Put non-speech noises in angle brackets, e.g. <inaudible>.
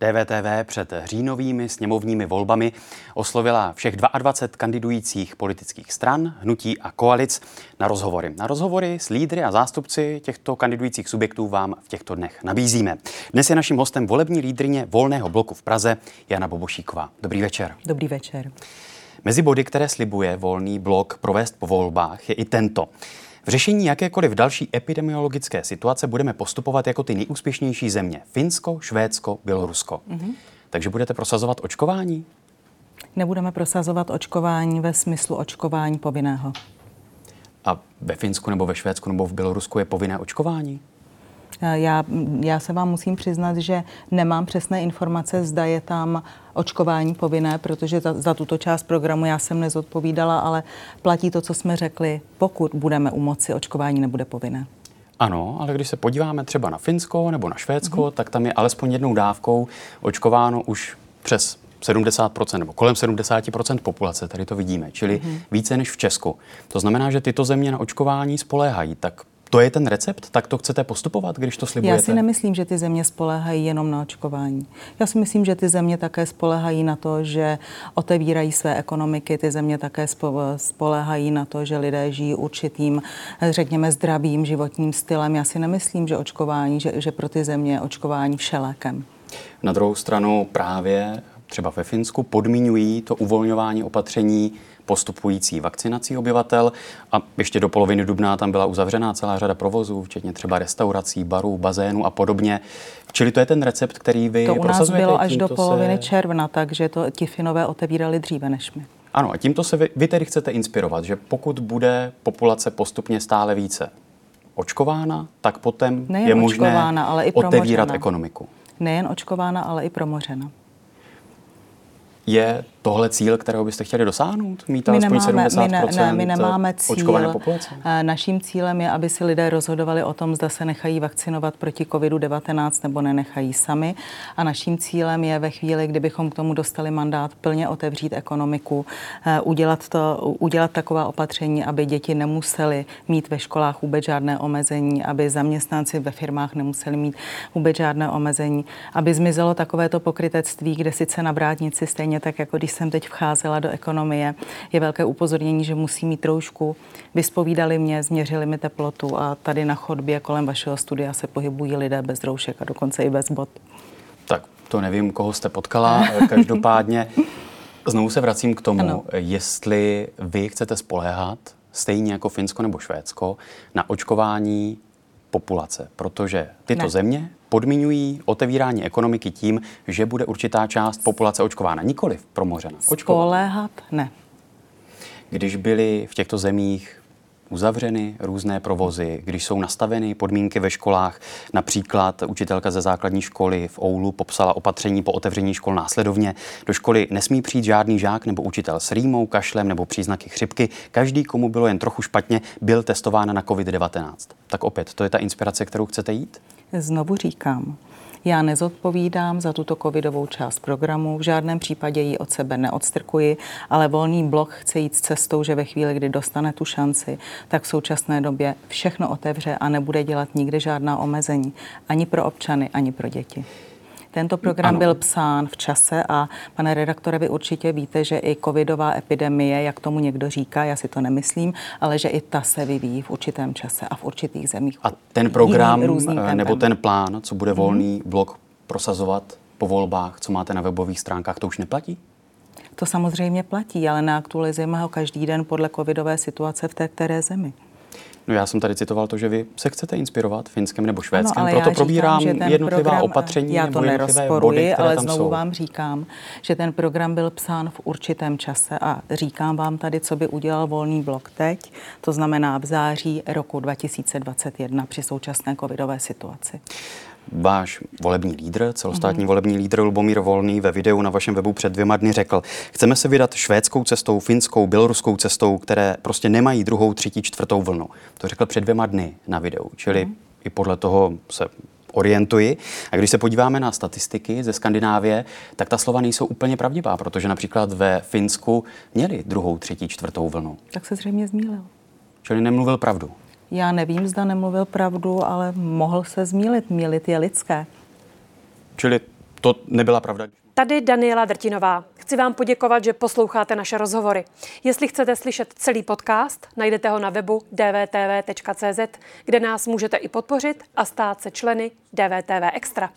DVTV před říjnovými sněmovními volbami oslovila všech 22 kandidujících politických stran, hnutí a koalic na rozhovory. Na rozhovory s lídry a zástupci těchto kandidujících subjektů vám v těchto dnech nabízíme. Dnes je naším hostem volební lídrině Volného bloku v Praze Jana Bobošíková. Dobrý večer. Dobrý večer. Mezi body, které slibuje Volný blok provést po volbách, je i tento. V řešení jakékoliv další epidemiologické situace budeme postupovat jako ty nejúspěšnější země. Finsko, Švédsko, Bělorusko. Mm-hmm. Takže budete prosazovat očkování? Nebudeme prosazovat očkování ve smyslu očkování povinného. A ve Finsku nebo ve Švédsku nebo v Bělorusku je povinné očkování? Já, já se vám musím přiznat, že nemám přesné informace, zda je tam očkování povinné, protože za, za tuto část programu já jsem nezodpovídala, ale platí to, co jsme řekli. Pokud budeme u moci, očkování nebude povinné. Ano, ale když se podíváme třeba na Finsko nebo na Švédsko, mm-hmm. tak tam je alespoň jednou dávkou očkováno už přes 70% nebo kolem 70% populace, tady to vidíme, čili mm-hmm. více než v Česku. To znamená, že tyto země na očkování spoléhají. Tak to je ten recept? Tak to chcete postupovat, když to slibujete? Já si nemyslím, že ty země spolehají jenom na očkování. Já si myslím, že ty země také spolehají na to, že otevírají své ekonomiky. Ty země také spolehají na to, že lidé žijí určitým, řekněme, zdravým životním stylem. Já si nemyslím, že očkování, že, že pro ty země je očkování všelékem. Na druhou stranu právě třeba ve Finsku podmiňují to uvolňování opatření postupující vakcinací obyvatel a ještě do poloviny dubna tam byla uzavřená celá řada provozů, včetně třeba restaurací, barů, bazénů a podobně. Čili to je ten recept, který vy To u nás bylo až do poloviny se... června, takže to ti Finové otevírali dříve než my. Ano, a tímto se vy, vy tedy chcete inspirovat, že pokud bude populace postupně stále více očkována, tak potom Nejen je možné očkována, ale i otevírat ekonomiku. Nejen očkována, ale i promořena. Je tohle cíl, kterého byste chtěli dosáhnout? Mít my alespoň nemáme, 70% my, ne, ne, my nemáme cíl. očkované populace? Eh, Naším cílem je, aby si lidé rozhodovali o tom, zda se nechají vakcinovat proti COVID-19 nebo nenechají sami. A naším cílem je ve chvíli, kdybychom k tomu dostali mandát plně otevřít ekonomiku, eh, udělat, to, udělat taková opatření, aby děti nemuseli mít ve školách vůbec žádné omezení, aby zaměstnanci ve firmách nemuseli mít vůbec žádné omezení, aby zmizelo takovéto pokrytectví, kde sice na vrátnici stejně tak, jako když jsem teď vcházela do ekonomie, je velké upozornění, že musí mít troušku. Vyspovídali mě, změřili mi teplotu a tady na chodbě kolem vašeho studia se pohybují lidé bez roušek a dokonce i bez bot. Tak to nevím, koho jste potkala. Každopádně <laughs> znovu se vracím k tomu, ano. jestli vy chcete spoléhat, stejně jako Finsko nebo Švédsko, na očkování populace, protože tyto ne. země podmiňují otevírání ekonomiky tím, že bude určitá část populace očkována, nikoliv promořena. Spoléhat ne. Když byly v těchto zemích uzavřeny různé provozy, když jsou nastaveny podmínky ve školách. Například učitelka ze základní školy v Oulu popsala opatření po otevření škol následovně. Do školy nesmí přijít žádný žák nebo učitel s rýmou, kašlem nebo příznaky chřipky. Každý, komu bylo jen trochu špatně, byl testován na COVID-19. Tak opět, to je ta inspirace, kterou chcete jít? Znovu říkám, já nezodpovídám za tuto covidovou část programu, v žádném případě ji od sebe neodstrkuji, ale volný blok chce jít s cestou, že ve chvíli, kdy dostane tu šanci, tak v současné době všechno otevře a nebude dělat nikdy žádná omezení, ani pro občany, ani pro děti. Tento program ano. byl psán v čase a pane redaktore, vy určitě víte, že i covidová epidemie, jak tomu někdo říká, já si to nemyslím, ale že i ta se vyvíjí v určitém čase a v určitých zemích. A ten program eh, nebo ten plán, co bude volný hmm. blok prosazovat po volbách, co máte na webových stránkách, to už neplatí? To samozřejmě platí, ale neaktualizujeme ho každý den podle covidové situace v té které zemi. No já jsem tady citoval to, že vy se chcete inspirovat finskem nebo švédskem, no, proto probírám říkám, jednotlivá program, opatření já to nerozporuji, body, ale znovu jsou. vám říkám, že ten program byl psán v určitém čase a říkám vám tady, co by udělal volný blok teď, to znamená v září roku 2021 při současné covidové situaci. Váš volební lídr, celostátní mm-hmm. volební lídr Lubomír Volný ve videu na vašem webu před dvěma dny řekl, chceme se vydat švédskou cestou, finskou, běloruskou cestou, které prostě nemají druhou, třetí, čtvrtou vlnu. To řekl před dvěma dny na videu, čili mm-hmm. i podle toho se orientuji. A když se podíváme na statistiky ze Skandinávie, tak ta slova nejsou úplně pravdivá, protože například ve Finsku měli druhou, třetí, čtvrtou vlnu. Tak se zřejmě zmílil. Čili nemluvil pravdu. Já nevím, zda nemluvil pravdu, ale mohl se zmílit. Mílit je lidské. Čili to nebyla pravda. Tady Daniela Drtinová. Chci vám poděkovat, že posloucháte naše rozhovory. Jestli chcete slyšet celý podcast, najdete ho na webu dvtv.cz, kde nás můžete i podpořit a stát se členy DVTV Extra.